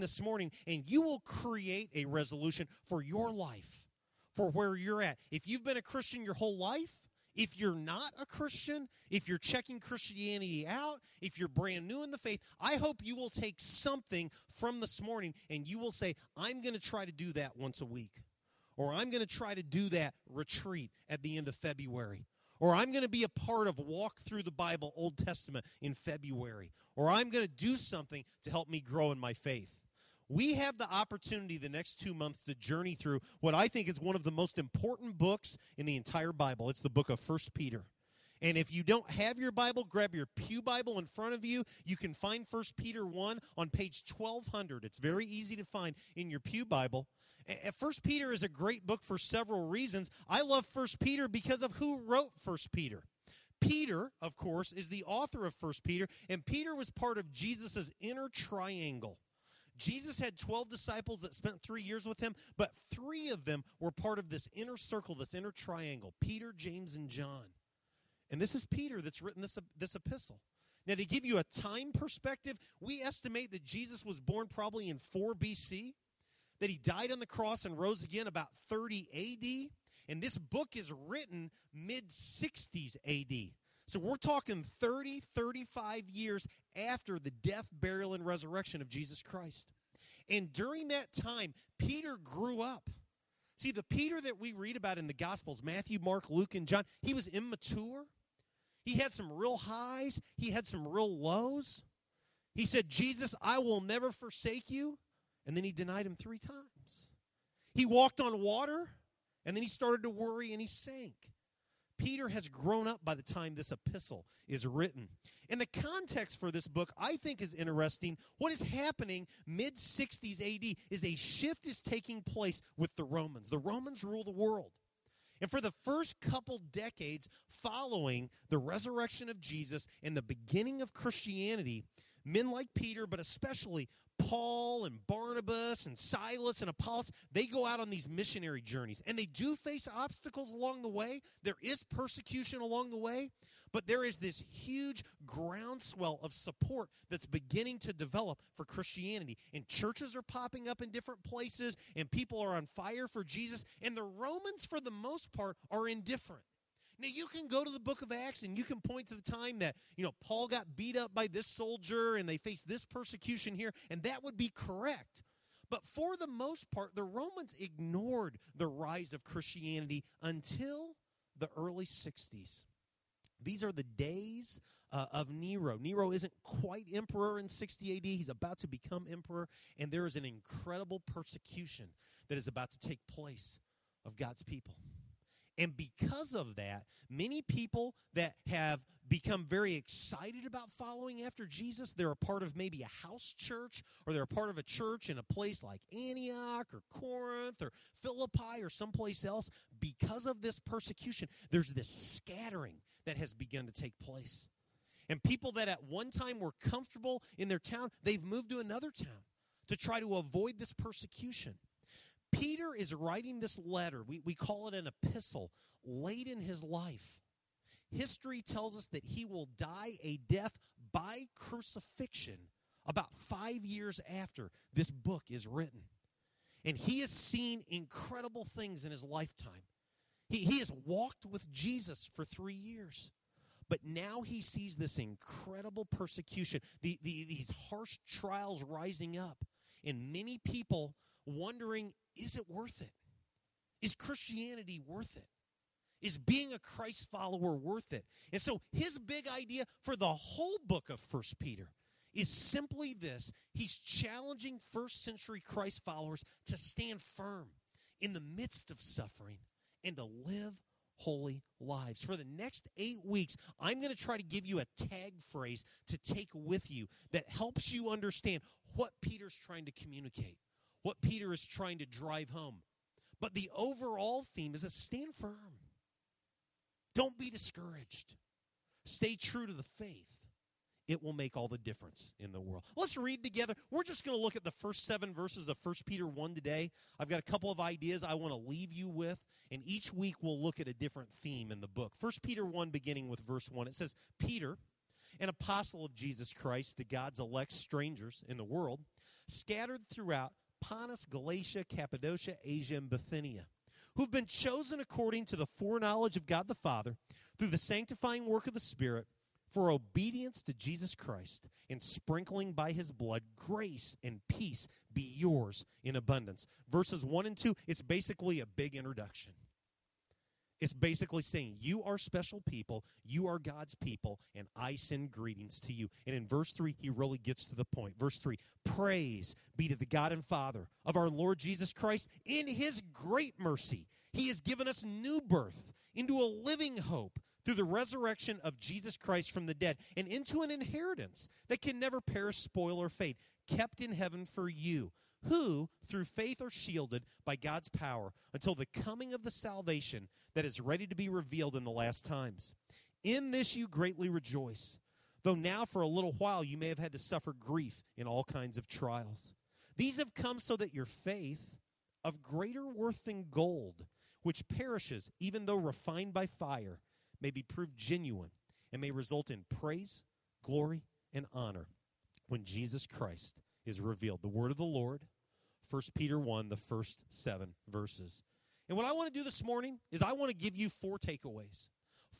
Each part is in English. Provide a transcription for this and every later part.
this morning and you will create a resolution for your life, for where you're at. If you've been a Christian your whole life, if you're not a Christian, if you're checking Christianity out, if you're brand new in the faith, I hope you will take something from this morning and you will say, I'm going to try to do that once a week. Or I'm going to try to do that retreat at the end of February. Or I'm going to be a part of Walk Through the Bible Old Testament in February. Or I'm going to do something to help me grow in my faith we have the opportunity the next two months to journey through what I think is one of the most important books in the entire Bible. It's the book of First Peter. And if you don't have your Bible, grab your Pew Bible in front of you. You can find First Peter 1 on page 1200. It's very easy to find in your Pew Bible. First Peter is a great book for several reasons. I love First Peter because of who wrote First Peter. Peter, of course, is the author of First Peter, and Peter was part of Jesus' inner triangle. Jesus had 12 disciples that spent three years with him, but three of them were part of this inner circle, this inner triangle Peter, James, and John. And this is Peter that's written this, this epistle. Now, to give you a time perspective, we estimate that Jesus was born probably in 4 BC, that he died on the cross and rose again about 30 AD, and this book is written mid 60s AD. So we're talking 30, 35 years after the death, burial, and resurrection of Jesus Christ. And during that time, Peter grew up. See, the Peter that we read about in the Gospels, Matthew, Mark, Luke, and John, he was immature. He had some real highs, he had some real lows. He said, Jesus, I will never forsake you. And then he denied him three times. He walked on water, and then he started to worry and he sank. Peter has grown up by the time this epistle is written. And the context for this book, I think, is interesting. What is happening mid 60s AD is a shift is taking place with the Romans. The Romans rule the world. And for the first couple decades following the resurrection of Jesus and the beginning of Christianity, men like Peter, but especially Paul and Barnabas and Silas and Apollos, they go out on these missionary journeys and they do face obstacles along the way. There is persecution along the way, but there is this huge groundswell of support that's beginning to develop for Christianity. And churches are popping up in different places and people are on fire for Jesus. And the Romans, for the most part, are indifferent. Now, you can go to the book of Acts and you can point to the time that, you know, Paul got beat up by this soldier and they faced this persecution here, and that would be correct. But for the most part, the Romans ignored the rise of Christianity until the early 60s. These are the days uh, of Nero. Nero isn't quite emperor in 60 AD. He's about to become emperor, and there is an incredible persecution that is about to take place of God's people. And because of that, many people that have become very excited about following after Jesus, they're a part of maybe a house church or they're a part of a church in a place like Antioch or Corinth or Philippi or someplace else. Because of this persecution, there's this scattering that has begun to take place. And people that at one time were comfortable in their town, they've moved to another town to try to avoid this persecution. Peter is writing this letter, we, we call it an epistle, late in his life. History tells us that he will die a death by crucifixion about five years after this book is written. And he has seen incredible things in his lifetime. He, he has walked with Jesus for three years. But now he sees this incredible persecution, the, the, these harsh trials rising up, and many people wondering is it worth it? Is Christianity worth it? Is being a Christ follower worth it? And so his big idea for the whole book of First Peter is simply this he's challenging first century Christ followers to stand firm in the midst of suffering and to live holy lives. For the next eight weeks, I'm going to try to give you a tag phrase to take with you that helps you understand what Peter's trying to communicate what Peter is trying to drive home. But the overall theme is to stand firm. Don't be discouraged. Stay true to the faith. It will make all the difference in the world. Let's read together. We're just going to look at the first seven verses of 1 Peter 1 today. I've got a couple of ideas I want to leave you with, and each week we'll look at a different theme in the book. 1 Peter 1, beginning with verse 1, it says, Peter, an apostle of Jesus Christ to God's elect strangers in the world scattered throughout Pontus, Galatia, Cappadocia, Asia, and Bithynia, who've been chosen according to the foreknowledge of God the Father through the sanctifying work of the Spirit for obedience to Jesus Christ and sprinkling by his blood, grace and peace be yours in abundance. Verses 1 and 2, it's basically a big introduction. It's basically saying, You are special people, you are God's people, and I send greetings to you. And in verse 3, he really gets to the point. Verse 3 Praise be to the God and Father of our Lord Jesus Christ. In his great mercy, he has given us new birth into a living hope through the resurrection of Jesus Christ from the dead and into an inheritance that can never perish, spoil, or fade, kept in heaven for you who, through faith, are shielded by God's power until the coming of the salvation that is ready to be revealed in the last times. In this you greatly rejoice, though now for a little while you may have had to suffer grief in all kinds of trials. These have come so that your faith, of greater worth than gold, which perishes even though refined by fire, may be proved genuine and may result in praise, glory, and honor when Jesus Christ is revealed. The word of the Lord, 1 Peter 1, the first seven verses. And what I want to do this morning is I want to give you four takeaways.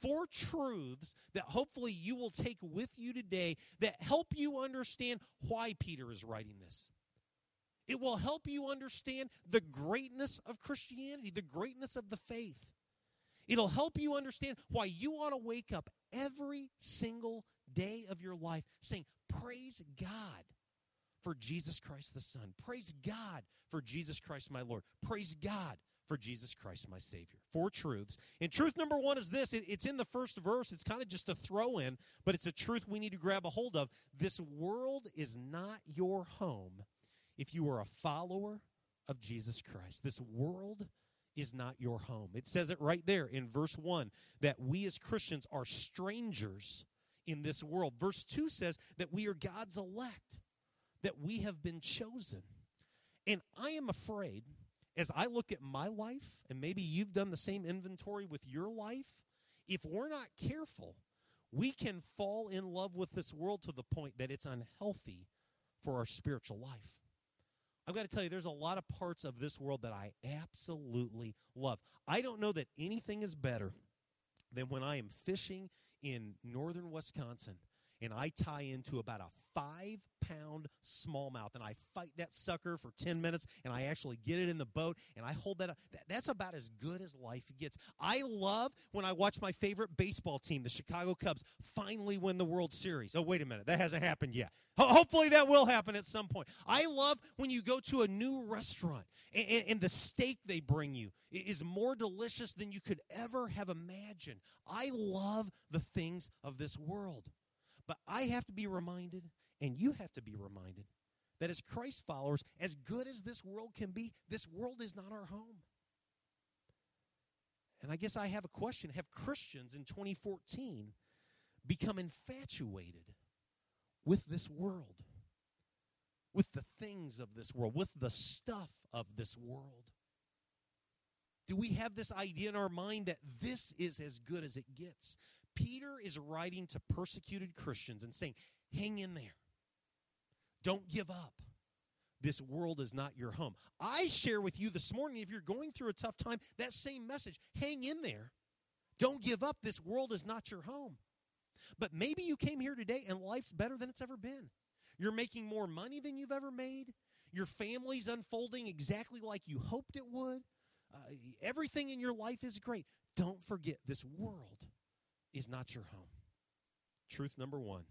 Four truths that hopefully you will take with you today that help you understand why Peter is writing this. It will help you understand the greatness of Christianity, the greatness of the faith. It'll help you understand why you ought to wake up every single day of your life saying, Praise God for Jesus Christ the Son. Praise God for Jesus Christ my Lord. Praise God for Jesus Christ my Savior. Four truths. And truth number one is this it's in the first verse. It's kind of just a throw in, but it's a truth we need to grab a hold of. This world is not your home if you are a follower of Jesus Christ. This world is not your home. It says it right there in verse 1 that we as Christians are strangers in this world. Verse 2 says that we are God's elect that we have been chosen. And I am afraid, as I look at my life, and maybe you've done the same inventory with your life, if we're not careful, we can fall in love with this world to the point that it's unhealthy for our spiritual life. I've got to tell you, there's a lot of parts of this world that I absolutely love. I don't know that anything is better than when I am fishing in northern Wisconsin and I tie into about a five pound smallmouth and I fight that sucker for 10 minutes and I actually get it in the boat and I hold that up. That's about as good as life gets. I love when I watch my favorite baseball team, the Chicago Cubs, finally win the World Series. Oh, wait a minute. That hasn't happened yet. Hopefully that will happen at some point. I love when you go to a new restaurant and, and the steak they bring you is more delicious than you could ever have imagined. I love the things of this world. But I have to be reminded, and you have to be reminded, that as Christ followers, as good as this world can be, this world is not our home. And I guess I have a question Have Christians in 2014 become infatuated with this world, with the things of this world, with the stuff of this world? Do we have this idea in our mind that this is as good as it gets? Peter is writing to persecuted Christians and saying, hang in there. Don't give up. This world is not your home. I share with you this morning, if you're going through a tough time, that same message. Hang in there. Don't give up. This world is not your home. But maybe you came here today and life's better than it's ever been. You're making more money than you've ever made. Your family's unfolding exactly like you hoped it would. Uh, everything in your life is great. Don't forget this world is not your home. Truth number one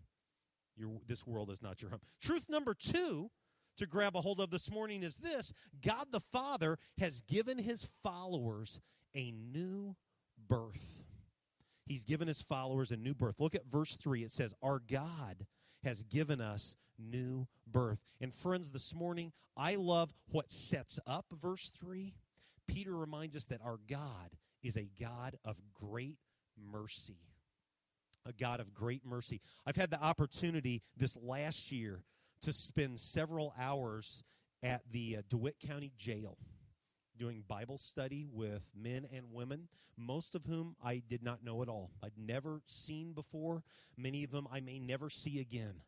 your, this world is not your home. Truth number two to grab a hold of this morning is this God the Father has given his followers a new birth. He's given his followers a new birth. Look at verse 3. It says, Our God has given us new birth. And friends, this morning, I love what sets up verse 3. Peter reminds us that our God is a God of great mercy a God of great mercy. I've had the opportunity this last year to spend several hours at the uh, DeWitt County Jail doing Bible study with men and women, most of whom I did not know at all. I'd never seen before. Many of them I may never see again.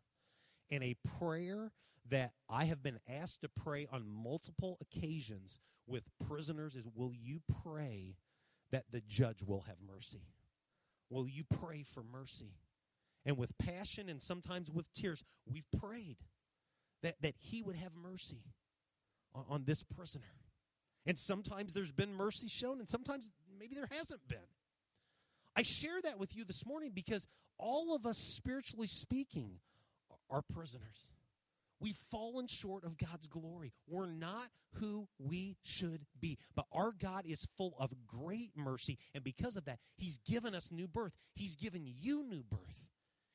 And a prayer that I have been asked to pray on multiple occasions with prisoners is will you pray that the judge will have mercy? Will you pray for mercy? And with passion and sometimes with tears, we've prayed that, that he would have mercy on, on this prisoner. And sometimes there's been mercy shown, and sometimes maybe there hasn't been. I share that with you this morning because all of us, spiritually speaking, are prisoners. We've fallen short of God's glory. We're not who we should be. But our God is full of great mercy. And because of that, He's given us new birth. He's given you new birth.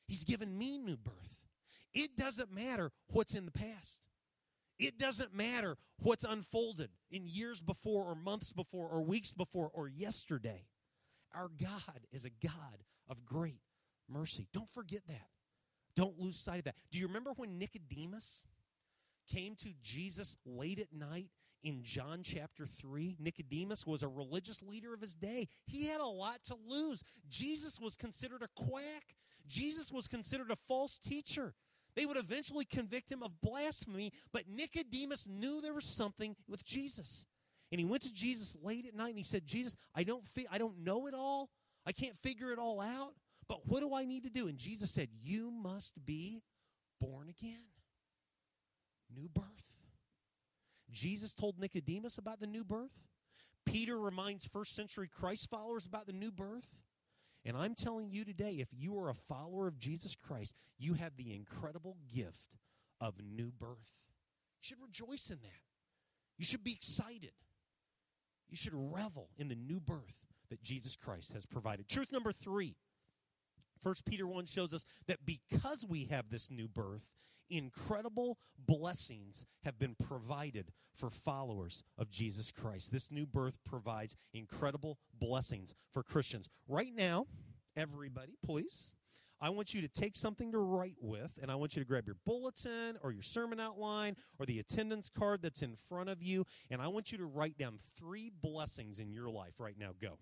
He's given me new birth. It doesn't matter what's in the past. It doesn't matter what's unfolded in years before, or months before, or weeks before, or yesterday. Our God is a God of great mercy. Don't forget that. Don't lose sight of that. Do you remember when Nicodemus came to Jesus late at night in John chapter 3? Nicodemus was a religious leader of his day. He had a lot to lose. Jesus was considered a quack, Jesus was considered a false teacher. They would eventually convict him of blasphemy, but Nicodemus knew there was something with Jesus. And he went to Jesus late at night and he said, "Jesus, I don't fi- I don't know it all. I can't figure it all out, but what do I need to do?" And Jesus said, "You must be born again. New birth." Jesus told Nicodemus about the new birth. Peter reminds first century Christ followers about the new birth. And I'm telling you today, if you are a follower of Jesus Christ, you have the incredible gift of new birth. You should rejoice in that. You should be excited. You should revel in the new birth that Jesus Christ has provided. Truth number three. First Peter 1 shows us that because we have this new birth, incredible blessings have been provided for followers of Jesus Christ. This new birth provides incredible blessings for Christians. Right now, everybody, please, I want you to take something to write with, and I want you to grab your bulletin or your sermon outline or the attendance card that's in front of you, and I want you to write down three blessings in your life right now. Go.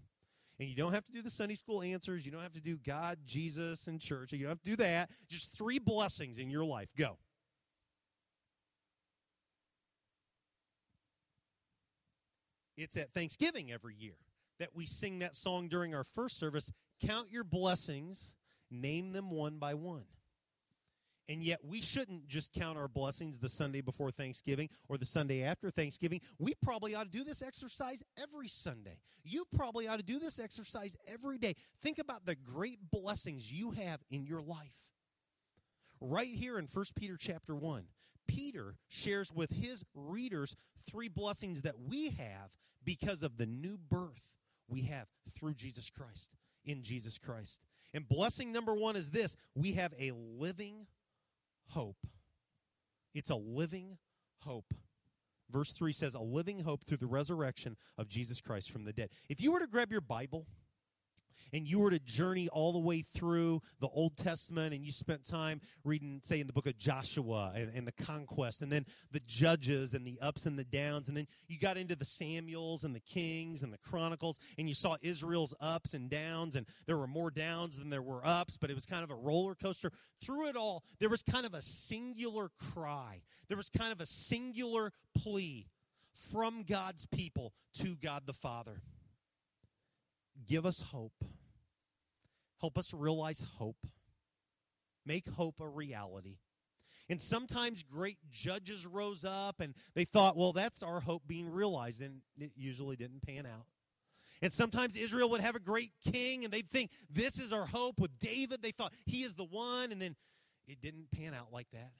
And you don't have to do the Sunday school answers. You don't have to do God, Jesus, and church. You don't have to do that. Just three blessings in your life. Go. It's at Thanksgiving every year that we sing that song during our first service Count your blessings, name them one by one. And yet, we shouldn't just count our blessings the Sunday before Thanksgiving or the Sunday after Thanksgiving. We probably ought to do this exercise every Sunday. You probably ought to do this exercise every day. Think about the great blessings you have in your life. Right here in 1 Peter chapter 1, Peter shares with his readers three blessings that we have because of the new birth we have through Jesus Christ, in Jesus Christ. And blessing number one is this we have a living hope. It's a living hope. Verse 3 says, a living hope through the resurrection of Jesus Christ from the dead. If you were to grab your Bible and you were to journey all the way through the Old Testament and you spent time reading, say, in the book of Joshua and, and, the conquest, and then the judges and the ups and the downs, and then you got into the Samuels and the Kings and the Chronicles, and you saw Israel's ups and downs, and there were more downs than there were ups, but it was kind of a roller coaster. Through it all, there was kind of a singular cry, there was kind of a singular plea from God's people to God the Father. Give us hope. Help us realize hope. Make hope a reality. And sometimes great judges rose up and they thought, well, that's our hope being realized. And it usually didn't pan out. And sometimes Israel would have a great king and they'd think, this is our hope with David. They thought he is the one. And then it didn't pan out like that.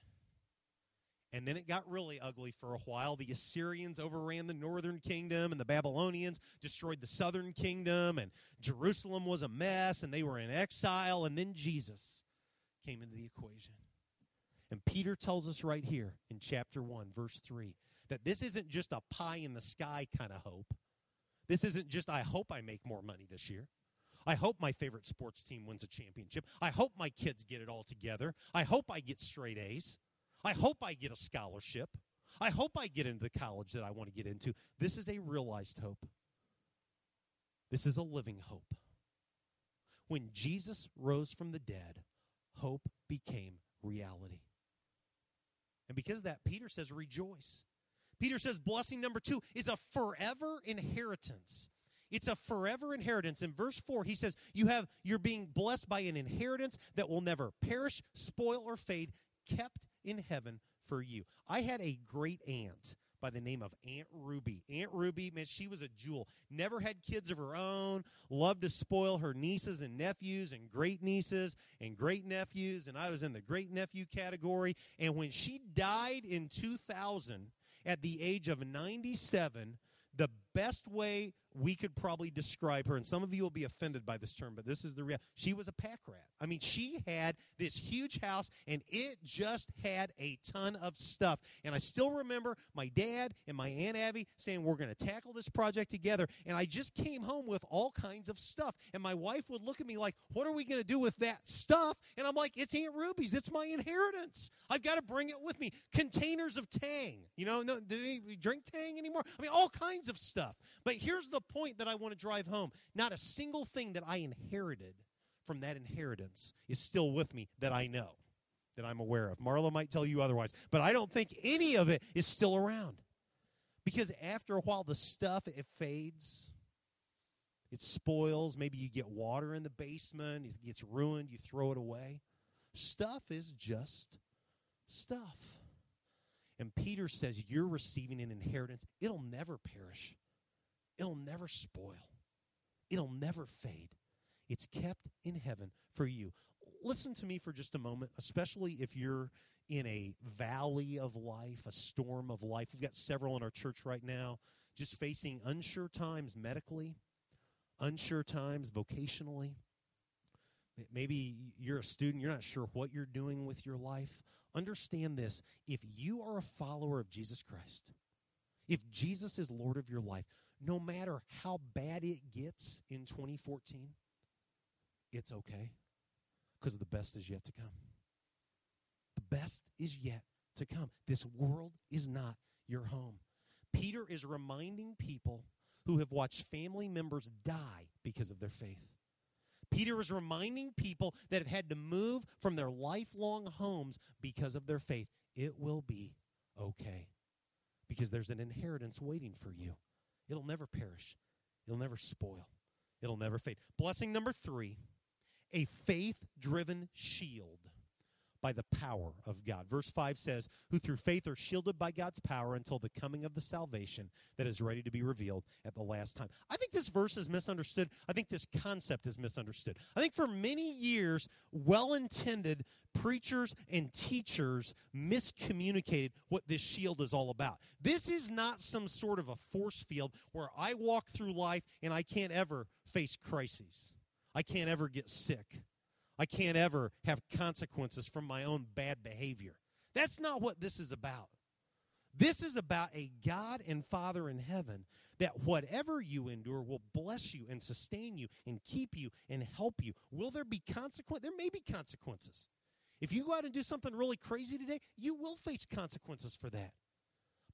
And then it got really ugly for a while. The Assyrians overran the northern kingdom, and the Babylonians destroyed the southern kingdom, and Jerusalem was a mess, and they were in exile. And then Jesus came into the equation. And Peter tells us right here in chapter 1, verse 3, that this isn't just a pie in the sky kind of hope. This isn't just, I hope I make more money this year. I hope my favorite sports team wins a championship. I hope my kids get it all together. I hope I get straight A's. I hope I get a scholarship. I hope I get into the college that I want to get into. This is a realized hope. This is a living hope. When Jesus rose from the dead, hope became reality. And because of that, Peter says, rejoice. Peter says, blessing number two is a forever inheritance. It's a forever inheritance. In verse 4, he says, You have you're being blessed by an inheritance that will never perish, spoil, or fade, kept in heaven for you. I had a great aunt by the name of Aunt Ruby. Aunt Ruby, man, she was a jewel. Never had kids of her own, loved to spoil her nieces and nephews and great nieces and great nephews. And I was in the great nephew category. And when she died in 2000 at the age of 97, the best way we could probably describe her, and some of you will be offended by this term, but this is the real. She was a pack rat. I mean, she had this huge house, and it just had a ton of stuff. And I still remember my dad and my aunt Abby saying, "We're going to tackle this project together." And I just came home with all kinds of stuff, and my wife would look at me like, "What are we going to do with that stuff?" And I'm like, "It's Aunt Ruby's. It's my inheritance. I've got to bring it with me. Containers of Tang. You know, no, do we drink Tang anymore? I mean, all kinds of stuff. But here's the point that I want to drive home not a single thing that I inherited from that inheritance is still with me that I know, that I'm aware of. Marla might tell you otherwise, but I don't think any of it is still around. Because after a while, the stuff, it fades. It spoils. Maybe you get water in the basement. It gets ruined. You throw it away. Stuff is just stuff. And Peter says, You're receiving an inheritance. It'll never perish. It'll never spoil, it'll never fade. It's kept in heaven for you. Listen to me for just a moment, especially if you're in a valley of life, a storm of life. We've got several in our church right now just facing unsure times medically, unsure times vocationally. Maybe you're a student, you're not sure what you're doing with your life. Understand this if you are a follower of Jesus Christ, if Jesus is Lord of your life, no matter how bad it gets in 2014, it's okay because the best is yet to come. The best is yet to come. This world is not your home. Peter is reminding people who have watched family members die because of their faith. Peter is reminding people that have had to move from their lifelong homes because of their faith. It will be okay because there's an inheritance waiting for you. It'll never perish, it'll never spoil, it'll never fade. Blessing number three a faith driven shield by the power of God. Verse 5 says, Who through faith are shielded by God's power until the coming of the salvation that is ready to be revealed at the last time. I think this verse is misunderstood. I think this concept is misunderstood. I think for many years, well intended preachers and teachers miscommunicated what this shield is all about. This is not some sort of a force field where I walk through life and I can't ever face crises. I can't ever get sick. I can't ever have consequences from my own bad behavior. That's not what this is about. This is about a God and Father in heaven that whatever you endure will bless you and sustain you and keep you and help you. Will there be consequence? There may be consequences. If you go out and do something really crazy today, you will face consequences for that.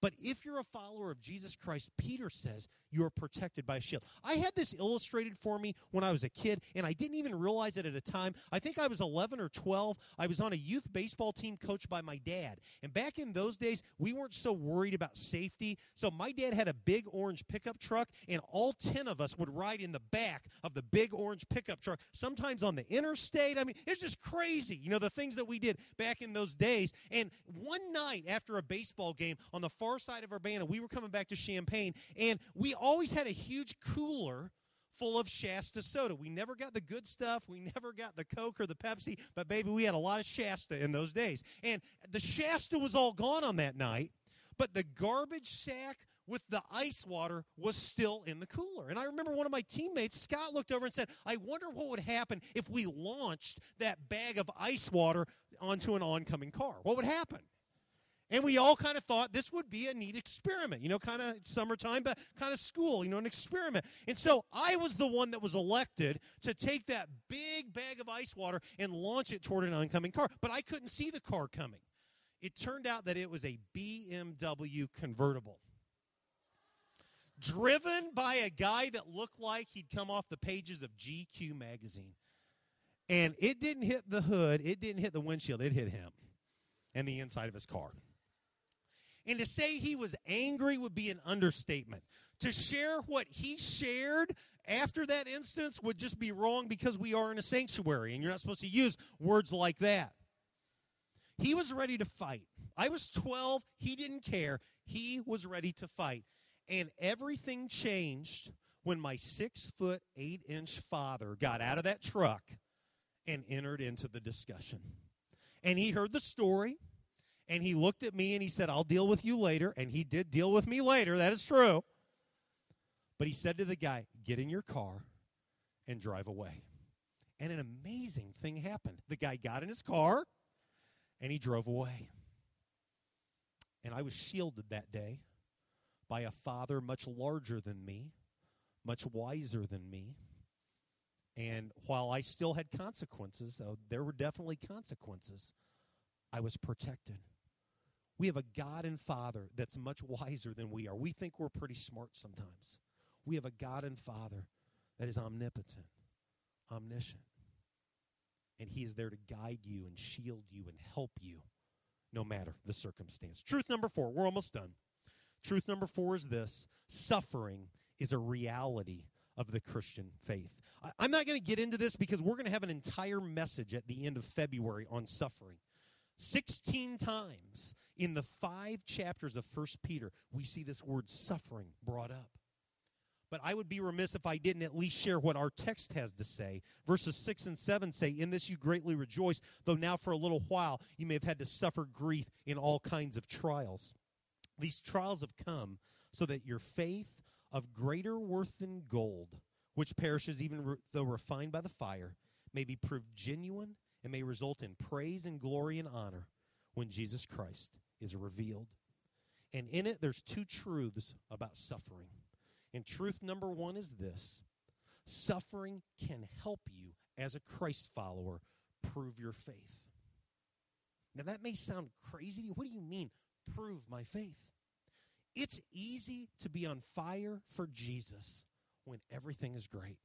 But if you're a follower of Jesus Christ, Peter says you are protected by a shield. I had this illustrated for me when I was a kid, and I didn't even realize it at a time. I think I was 11 or 12. I was on a youth baseball team coached by my dad. And back in those days, we weren't so worried about safety. So my dad had a big orange pickup truck, and all 10 of us would ride in the back of the big orange pickup truck, sometimes on the interstate. I mean, it's just crazy, you know, the things that we did back in those days. And one night after a baseball game on the far far side of Urbana. We were coming back to Champaign, and we always had a huge cooler full of Shasta soda. We never got the good stuff. We never got the Coke or the Pepsi, but baby, we had a lot of Shasta in those days. And the Shasta was all gone on that night, but the garbage sack with the ice water was still in the cooler. And I remember one of my teammates, Scott, looked over and said, I wonder what would happen if we launched that bag of ice water onto an oncoming car. What would happen? And we all kind of thought this would be a neat experiment, you know, kind of summertime, but kind of school, you know, an experiment. And so I was the one that was elected to take that big bag of ice water and launch it toward an oncoming car. But I couldn't see the car coming. It turned out that it was a BMW convertible. Driven by a guy that looked like he'd come off the pages of GQ magazine. And it didn't hit the hood, it didn't hit the windshield, it hit him and the inside of his car. And to say he was angry would be an understatement. To share what he shared after that instance would just be wrong because we are in a sanctuary and you're not supposed to use words like that. He was ready to fight. I was 12. He didn't care. He was ready to fight. And everything changed when my six foot, eight inch father got out of that truck and entered into the discussion. And he heard the story and he looked at me and he said, I'll deal with you later. And he did deal with me later. That is true. But he said to the guy, Get in your car and drive away. And an amazing thing happened. The guy got in his car and he drove away. And I was shielded that day by a father much larger than me, much wiser than me. And while I still had consequences, there were definitely consequences, I was protected. We have a God and Father that's much wiser than we are. We think we're pretty smart sometimes. We have a God and Father that is omnipotent, omniscient. And He is there to guide you and shield you and help you no matter the circumstance. Truth number four, we're almost done. Truth number four is this suffering is a reality of the Christian faith. I'm not going to get into this because we're going to have an entire message at the end of February on suffering. 16 times in the five chapters of First Peter, we see this word suffering brought up. But I would be remiss if I didn't at least share what our text has to say. Verses 6 and 7 say, In this you greatly rejoice, though now for a little while you may have had to suffer grief in all kinds of trials. These trials have come so that your faith, of greater worth than gold, which perishes even though refined by the fire, may be proved genuine and may result in praise and glory and honor when Jesus Christ is revealed. And in it, there's two truths about suffering. And truth number one is this suffering can help you as a Christ follower prove your faith. Now, that may sound crazy to you. What do you mean, prove my faith? It's easy to be on fire for Jesus when everything is great,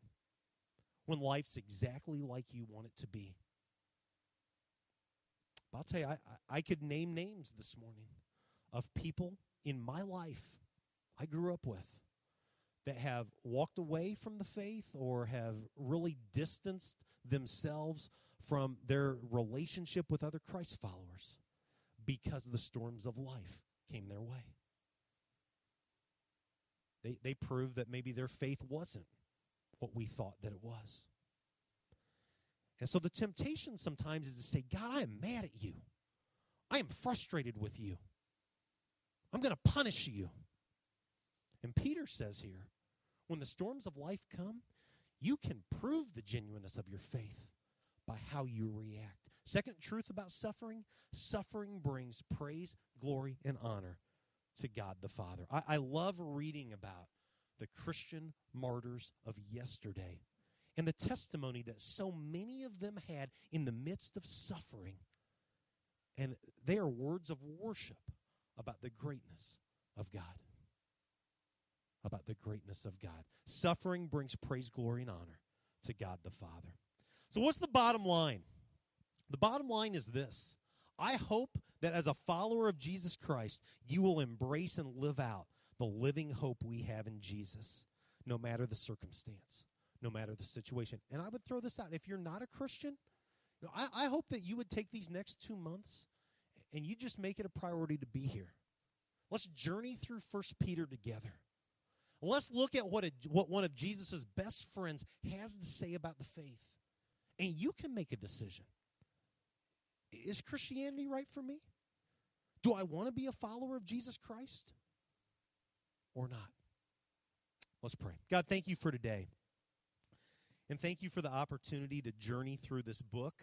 when life's exactly like you want it to be. I'll tell you, I, I could name names this morning of people in my life I grew up with that have walked away from the faith or have really distanced themselves from their relationship with other Christ followers because the storms of life came their way. They, they proved that maybe their faith wasn't what we thought that it was. And so the temptation sometimes is to say, God, I am mad at you. I am frustrated with you. I'm going to punish you. And Peter says here, when the storms of life come, you can prove the genuineness of your faith by how you react. Second truth about suffering suffering brings praise, glory, and honor to God the Father. I, I love reading about the Christian martyrs of yesterday and the testimony that so many of them had in the midst of suffering. And they are words of worship about the greatness of God. About the greatness of God. Suffering brings praise, glory, and honor to God the Father. So, what's the bottom line? The bottom line is this I hope that as a follower of Jesus Christ, you will embrace and live out the living hope we have in Jesus, no matter the circumstance, no matter the situation. And I would throw this out if you're not a Christian, you know, I, I hope that you would take these next two months and you just make it a priority to be here. Let's journey through First Peter together. Let's look at what, a, what one of Jesus' best friends has to say about the faith. And you can make a decision. Is Christianity right for me? Do I want to be a follower of Jesus Christ or not? Let's pray. God, thank you for today. And thank you for the opportunity to journey through this book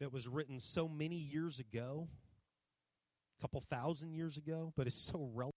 that was written so many years ago, a couple thousand years ago, but is so relevant.